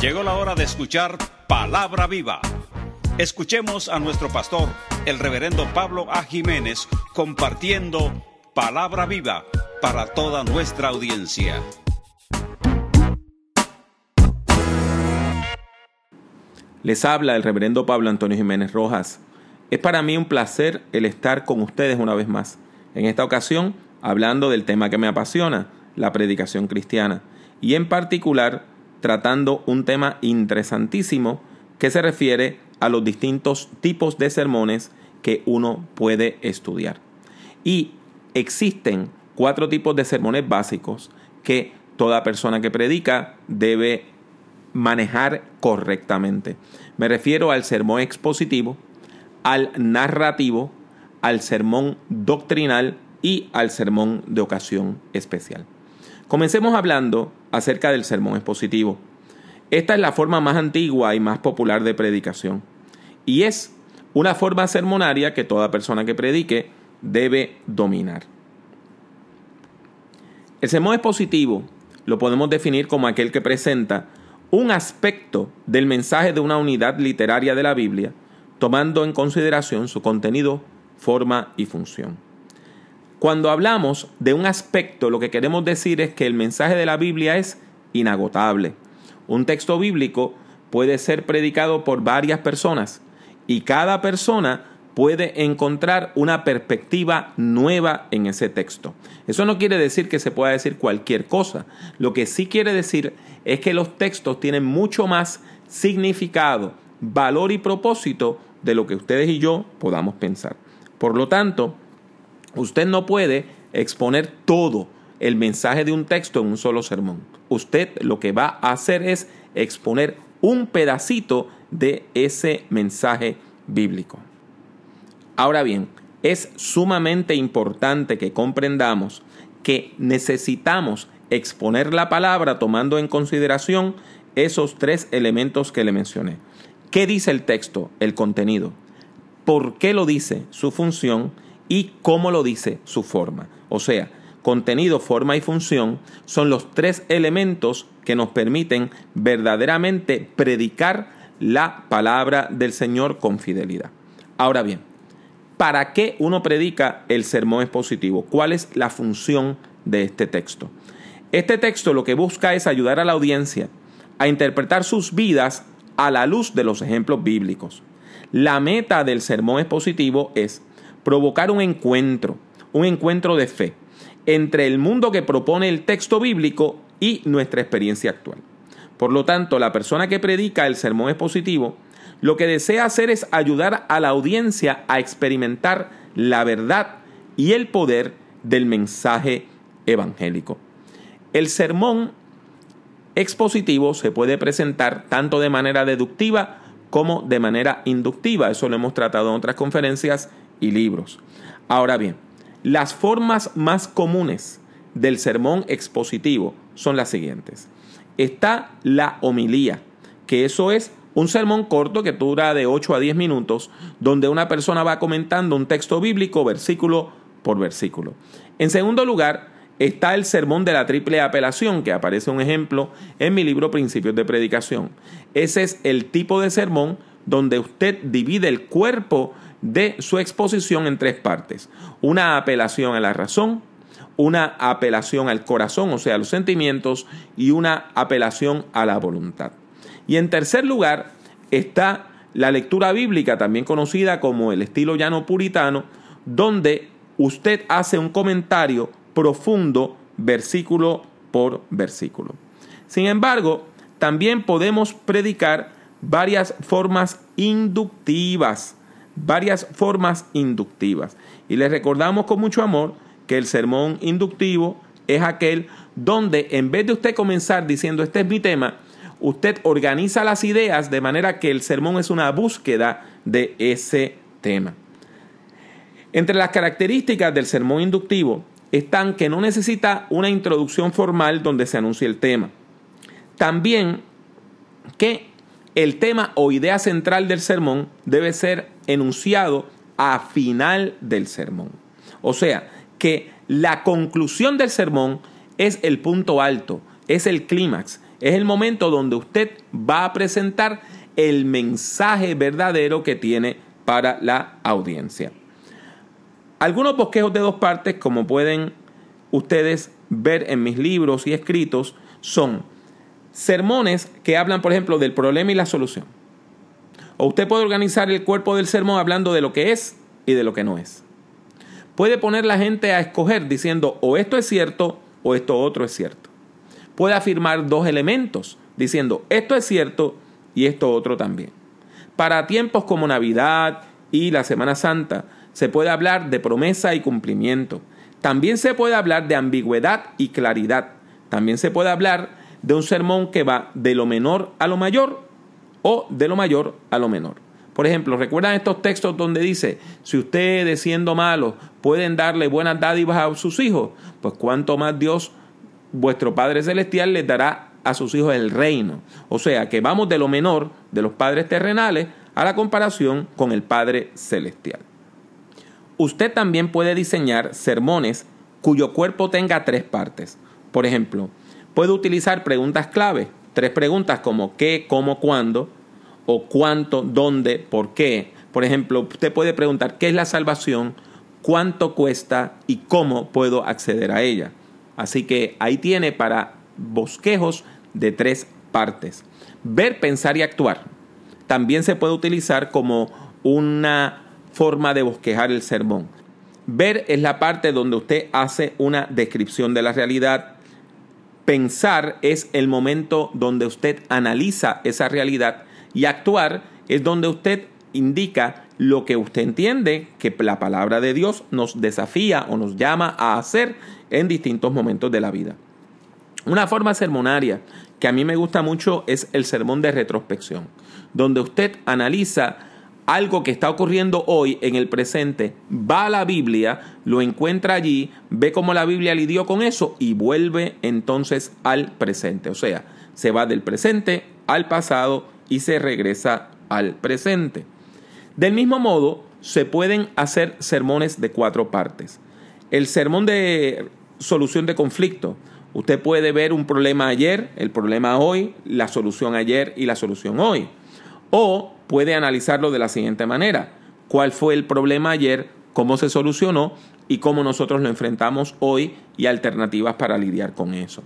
Llegó la hora de escuchar Palabra Viva. Escuchemos a nuestro pastor, el reverendo Pablo A. Jiménez, compartiendo Palabra Viva para toda nuestra audiencia. Les habla el reverendo Pablo Antonio Jiménez Rojas. Es para mí un placer el estar con ustedes una vez más. En esta ocasión, hablando del tema que me apasiona, la predicación cristiana, y en particular tratando un tema interesantísimo que se refiere a los distintos tipos de sermones que uno puede estudiar. Y existen cuatro tipos de sermones básicos que toda persona que predica debe manejar correctamente. Me refiero al sermón expositivo, al narrativo, al sermón doctrinal y al sermón de ocasión especial. Comencemos hablando acerca del sermón expositivo. Esta es la forma más antigua y más popular de predicación. Y es una forma sermonaria que toda persona que predique debe dominar. El sermón expositivo lo podemos definir como aquel que presenta un aspecto del mensaje de una unidad literaria de la Biblia, tomando en consideración su contenido, forma y función. Cuando hablamos de un aspecto, lo que queremos decir es que el mensaje de la Biblia es inagotable. Un texto bíblico puede ser predicado por varias personas y cada persona puede encontrar una perspectiva nueva en ese texto. Eso no quiere decir que se pueda decir cualquier cosa. Lo que sí quiere decir es que los textos tienen mucho más significado, valor y propósito de lo que ustedes y yo podamos pensar. Por lo tanto, usted no puede exponer todo el mensaje de un texto en un solo sermón. Usted lo que va a hacer es exponer un pedacito de ese mensaje bíblico. Ahora bien, es sumamente importante que comprendamos que necesitamos exponer la palabra tomando en consideración esos tres elementos que le mencioné. ¿Qué dice el texto? El contenido. ¿Por qué lo dice? Su función y cómo lo dice su forma. O sea, contenido, forma y función son los tres elementos que nos permiten verdaderamente predicar la palabra del Señor con fidelidad. Ahora bien, ¿para qué uno predica el sermón expositivo? ¿Cuál es la función de este texto? Este texto lo que busca es ayudar a la audiencia a interpretar sus vidas a la luz de los ejemplos bíblicos. La meta del sermón expositivo es provocar un encuentro, un encuentro de fe entre el mundo que propone el texto bíblico y nuestra experiencia actual. Por lo tanto, la persona que predica el sermón expositivo lo que desea hacer es ayudar a la audiencia a experimentar la verdad y el poder del mensaje evangélico. El sermón expositivo se puede presentar tanto de manera deductiva como de manera inductiva. Eso lo hemos tratado en otras conferencias y libros. Ahora bien, las formas más comunes del sermón expositivo son las siguientes. Está la homilía, que eso es un sermón corto que dura de 8 a 10 minutos, donde una persona va comentando un texto bíblico versículo por versículo. En segundo lugar, está el sermón de la triple apelación, que aparece un ejemplo en mi libro Principios de Predicación. Ese es el tipo de sermón donde usted divide el cuerpo de su exposición en tres partes. Una apelación a la razón, una apelación al corazón, o sea, a los sentimientos, y una apelación a la voluntad. Y en tercer lugar está la lectura bíblica, también conocida como el estilo llano puritano, donde usted hace un comentario profundo versículo por versículo. Sin embargo, también podemos predicar varias formas inductivas varias formas inductivas. Y les recordamos con mucho amor que el sermón inductivo es aquel donde en vez de usted comenzar diciendo este es mi tema, usted organiza las ideas de manera que el sermón es una búsqueda de ese tema. Entre las características del sermón inductivo están que no necesita una introducción formal donde se anuncie el tema. También que el tema o idea central del sermón debe ser enunciado a final del sermón. O sea, que la conclusión del sermón es el punto alto, es el clímax, Es el momento donde usted va a presentar el mensaje verdadero que tiene para la audiencia. Algunos bosquejos de dos partes, como pueden ustedes ver en mis libros y escritos, son sermones que hablan, por ejemplo, del problema y la solución. O usted puede organizar el cuerpo del sermón hablando de lo que es y de lo que no es. Puede poner la gente a escoger diciendo o esto es cierto o esto otro es cierto. Puede afirmar dos elementos diciendo esto es cierto y esto otro también. Para tiempos como Navidad y la Semana Santa se puede hablar de promesa y cumplimiento. También se puede hablar de ambigüedad y claridad. También se puede hablar de un sermón que va de lo menor a lo mayor o de lo mayor a lo menor. Por ejemplo, ¿recuerdan estos textos donde dice, si ustedes siendo malos pueden darle buenas dádivas a sus hijos, pues cuánto más Dios, vuestro Padre Celestial, les dará a sus hijos el reino. O sea, que vamos de lo menor de los padres terrenales a la comparación con el Padre Celestial. Usted también puede diseñar sermones cuyo cuerpo tenga tres partes. Por ejemplo, puede utilizar preguntas clave, tres preguntas como qué, cómo, cuándo, o cuánto, dónde, por qué. Por ejemplo, usted puede preguntar qué es la salvación, cuánto cuesta y cómo puedo acceder a ella. Así que ahí tiene para bosquejos de tres partes. Ver, pensar y actuar. También se puede utilizar como una forma de bosquejar el sermón. Ver es la parte donde usted hace una descripción de la realidad. Pensar es el momento donde usted analiza esa realidad y actuar es donde usted indica lo que usted entiende que la palabra de Dios nos desafía o nos llama a hacer en distintos momentos de la vida. Una forma sermonaria que a mí me gusta mucho es el sermón de retrospección, donde usted analiza algo que está ocurriendo hoy en el presente, va a la Biblia, lo encuentra allí, ve cómo la Biblia lidió con eso y vuelve entonces al presente. O sea, se va del presente al pasado y se regresa al presente. Del mismo modo, se pueden hacer sermones de cuatro partes. El sermón de solución de conflicto. Usted puede ver un problema ayer, el problema hoy, la solución ayer y la solución hoy. O puede analizarlo de la siguiente manera. ¿Cuál fue el problema ayer? ¿Cómo se solucionó? Y cómo nosotros lo enfrentamos hoy y alternativas para lidiar con eso.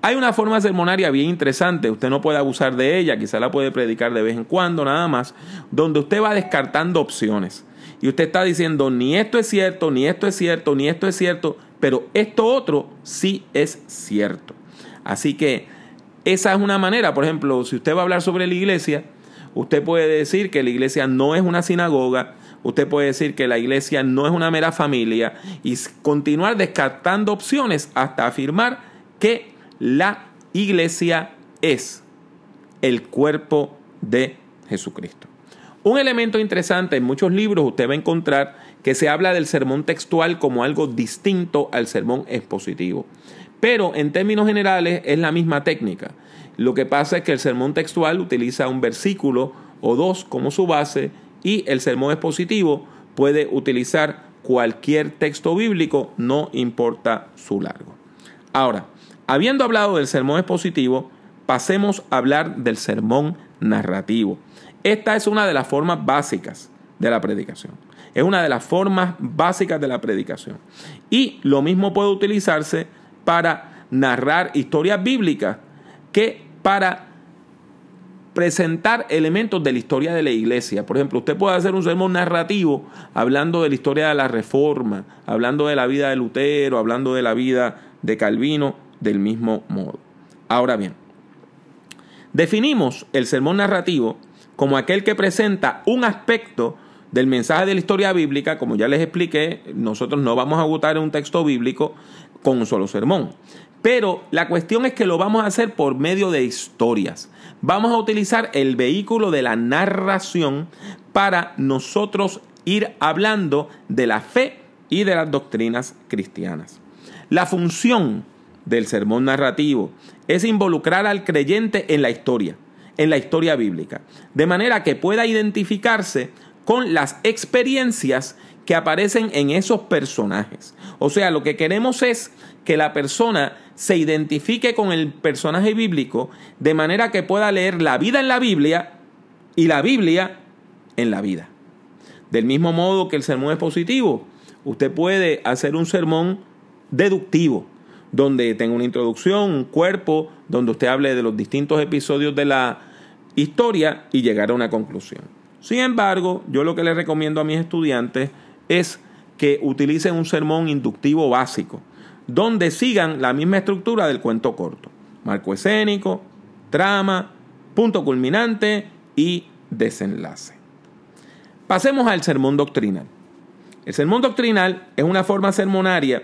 Hay una forma sermonaria bien interesante, usted no puede abusar de ella, quizá la puede predicar de vez en cuando nada más, donde usted va descartando opciones. Y usted está diciendo, ni esto es cierto, ni esto es cierto, ni esto es cierto, pero esto otro sí es cierto. Así que esa es una manera, por ejemplo, si usted va a hablar sobre la iglesia, usted puede decir que la iglesia no es una sinagoga, usted puede decir que la iglesia no es una mera familia y continuar descartando opciones hasta afirmar que la iglesia es el cuerpo de Jesucristo. Un elemento interesante en muchos libros usted va a encontrar que se habla del sermón textual como algo distinto al sermón expositivo. Pero en términos generales es la misma técnica. Lo que pasa es que el sermón textual utiliza un versículo o dos como su base y el sermón expositivo puede utilizar cualquier texto bíblico, no importa su largo. Ahora, Habiendo hablado del sermón expositivo, pasemos a hablar del sermón narrativo. Esta es una de las formas básicas de la predicación. Es una de las formas básicas de la predicación. Y lo mismo puede utilizarse para narrar historias bíblicas que para presentar elementos de la historia de la iglesia. Por ejemplo, usted puede hacer un sermón narrativo hablando de la historia de la reforma, hablando de la vida de Lutero, hablando de la vida de Calvino, del mismo modo. Ahora bien, definimos el sermón narrativo como aquel que presenta un aspecto del mensaje de la historia bíblica, como ya les expliqué, nosotros no vamos a agotar un texto bíblico con un solo sermón. Pero la cuestión es que lo vamos a hacer por medio de historias. Vamos a utilizar el vehículo de la narración para nosotros ir hablando de la fe y de las doctrinas cristianas. La función del sermón narrativo es involucrar al creyente en la historia, en la historia bíblica, de manera que pueda identificarse con las experiencias que aparecen en esos personajes. O sea, lo que queremos es que la persona se identifique con el personaje bíblico de manera que pueda leer la vida en la Biblia y la Biblia en la vida. Del mismo modo que el sermón es positivo, usted puede hacer un sermón deductivo, donde tenga una introducción, un cuerpo, donde usted hable de los distintos episodios de la historia y llegar a una conclusión. Sin embargo, yo lo que le recomiendo a mis estudiantes es que utilicen un sermón inductivo básico, donde sigan la misma estructura del cuento corto. Marco escénico, trama, punto culminante y desenlace. Pasemos al sermón doctrinal. El sermón doctrinal es una forma sermonaria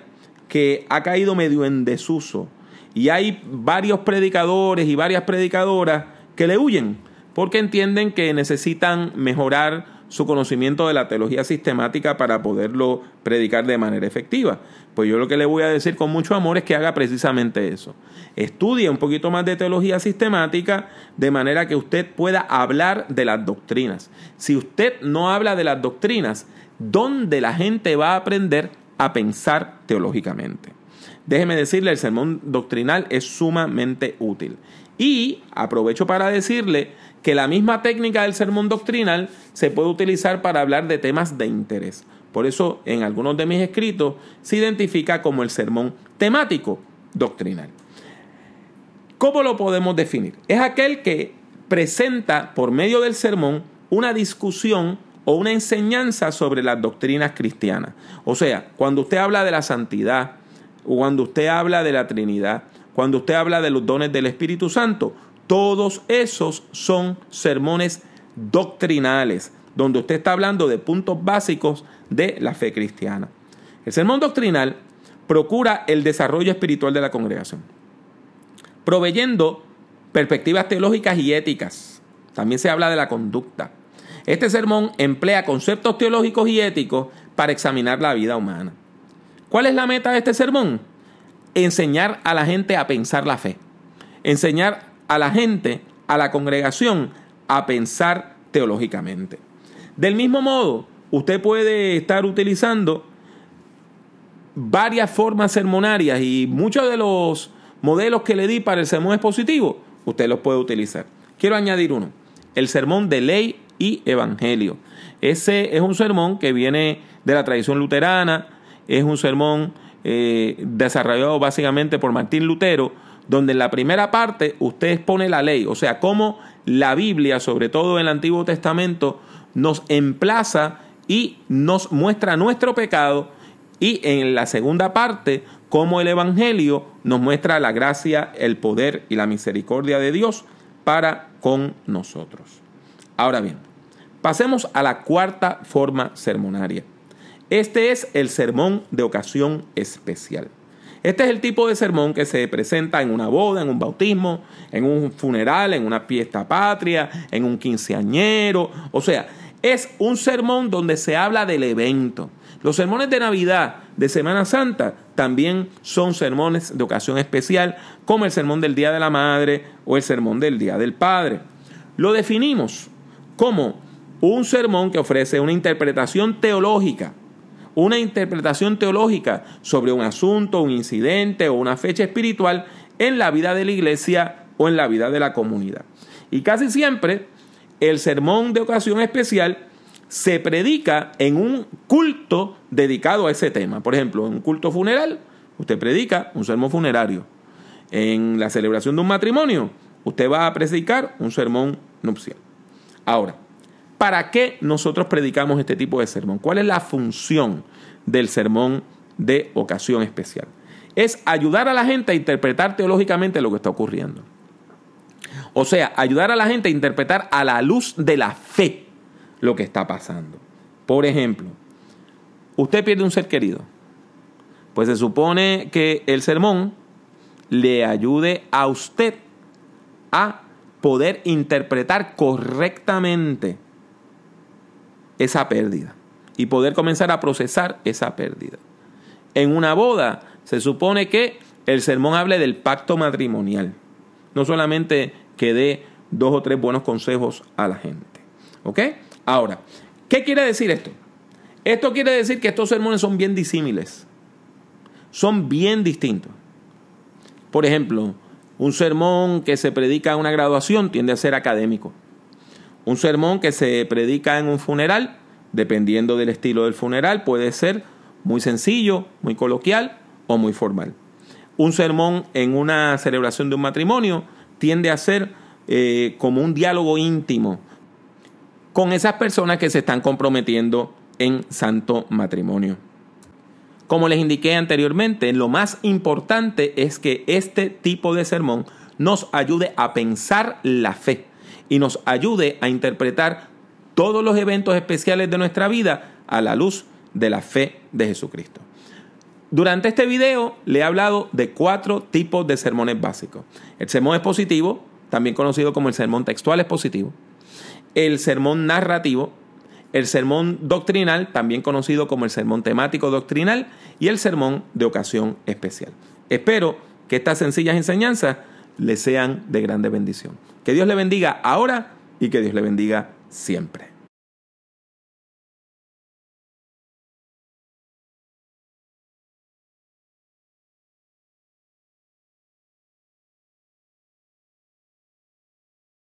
que ha caído medio en desuso y hay varios predicadores y varias predicadoras que le huyen porque entienden que necesitan mejorar su conocimiento de la teología sistemática para poderlo predicar de manera efectiva. Pues yo lo que le voy a decir con mucho amor es que haga precisamente eso. Estudie un poquito más de teología sistemática de manera que usted pueda hablar de las doctrinas. Si usted no habla de las doctrinas, ¿dónde la gente va a aprender a pensar teológicamente? Déjeme decirle, el sermón doctrinal es sumamente útil. Y aprovecho para decirle que la misma técnica del sermón doctrinal se puede utilizar para hablar de temas de interés. Por eso en algunos de mis escritos se identifica como el sermón temático doctrinal. ¿Cómo lo podemos definir? Es aquel que presenta por medio del sermón una discusión o una enseñanza sobre las doctrinas cristianas. O sea, cuando usted habla de la santidad, cuando usted habla de la Trinidad, cuando usted habla de los dones del Espíritu Santo, todos esos son sermones doctrinales, donde usted está hablando de puntos básicos de la fe cristiana. El sermón doctrinal procura el desarrollo espiritual de la congregación, proveyendo perspectivas teológicas y éticas. También se habla de la conducta. Este sermón emplea conceptos teológicos y éticos para examinar la vida humana. ¿Cuál es la meta de este sermón? Enseñar a la gente a pensar la fe. Enseñar a la gente, a la congregación, a pensar teológicamente. Del mismo modo, usted puede estar utilizando varias formas sermonarias y muchos de los modelos que le di para el sermón expositivo, usted los puede utilizar. Quiero añadir uno, el sermón de ley y evangelio. Ese es un sermón que viene de la tradición luterana, es un sermón eh, desarrollado básicamente por Martín Lutero, donde en la primera parte usted expone la ley, o sea, cómo la Biblia, sobre todo en el Antiguo Testamento, nos emplaza y nos muestra nuestro pecado, y en la segunda parte, cómo el Evangelio nos muestra la gracia, el poder y la misericordia de Dios para con nosotros. Ahora bien, pasemos a la cuarta forma sermonaria. Este es el sermón de ocasión especial. Este es el tipo de sermón que se presenta en una boda, en un bautismo, en un funeral, en una fiesta patria, en un quinceañero. O sea, es un sermón donde se habla del evento. Los sermones de Navidad, de Semana Santa, también son sermones de ocasión especial, como el sermón del Día de la Madre o el sermón del Día del Padre. Lo definimos como un sermón que ofrece una interpretación teológica una interpretación teológica sobre un asunto, un incidente o una fecha espiritual en la vida de la iglesia o en la vida de la comunidad. Y casi siempre el sermón de ocasión especial se predica en un culto dedicado a ese tema. Por ejemplo, en un culto funeral, usted predica un sermón funerario. En la celebración de un matrimonio, usted va a predicar un sermón nupcial. Ahora, ¿Para qué nosotros predicamos este tipo de sermón? ¿Cuál es la función del sermón de ocasión especial? Es ayudar a la gente a interpretar teológicamente lo que está ocurriendo. O sea, ayudar a la gente a interpretar a la luz de la fe lo que está pasando. Por ejemplo, usted pierde un ser querido. Pues se supone que el sermón le ayude a usted a poder interpretar correctamente esa pérdida y poder comenzar a procesar esa pérdida. En una boda se supone que el sermón hable del pacto matrimonial, no solamente que dé dos o tres buenos consejos a la gente. ¿Ok? Ahora, ¿qué quiere decir esto? Esto quiere decir que estos sermones son bien disímiles, son bien distintos. Por ejemplo, un sermón que se predica en una graduación tiende a ser académico. Un sermón que se predica en un funeral, dependiendo del estilo del funeral, puede ser muy sencillo, muy coloquial o muy formal. Un sermón en una celebración de un matrimonio tiende a ser eh, como un diálogo íntimo con esas personas que se están comprometiendo en santo matrimonio. Como les indiqué anteriormente, lo más importante es que este tipo de sermón nos ayude a pensar la fe y nos ayude a interpretar todos los eventos especiales de nuestra vida a la luz de la fe de Jesucristo. Durante este video le he hablado de cuatro tipos de sermones básicos. El sermón expositivo, también conocido como el sermón textual expositivo. El sermón narrativo, el sermón doctrinal, también conocido como el sermón temático doctrinal, y el sermón de ocasión especial. Espero que estas sencillas enseñanzas le sean de grande bendición. Que Dios le bendiga ahora y que Dios le bendiga siempre.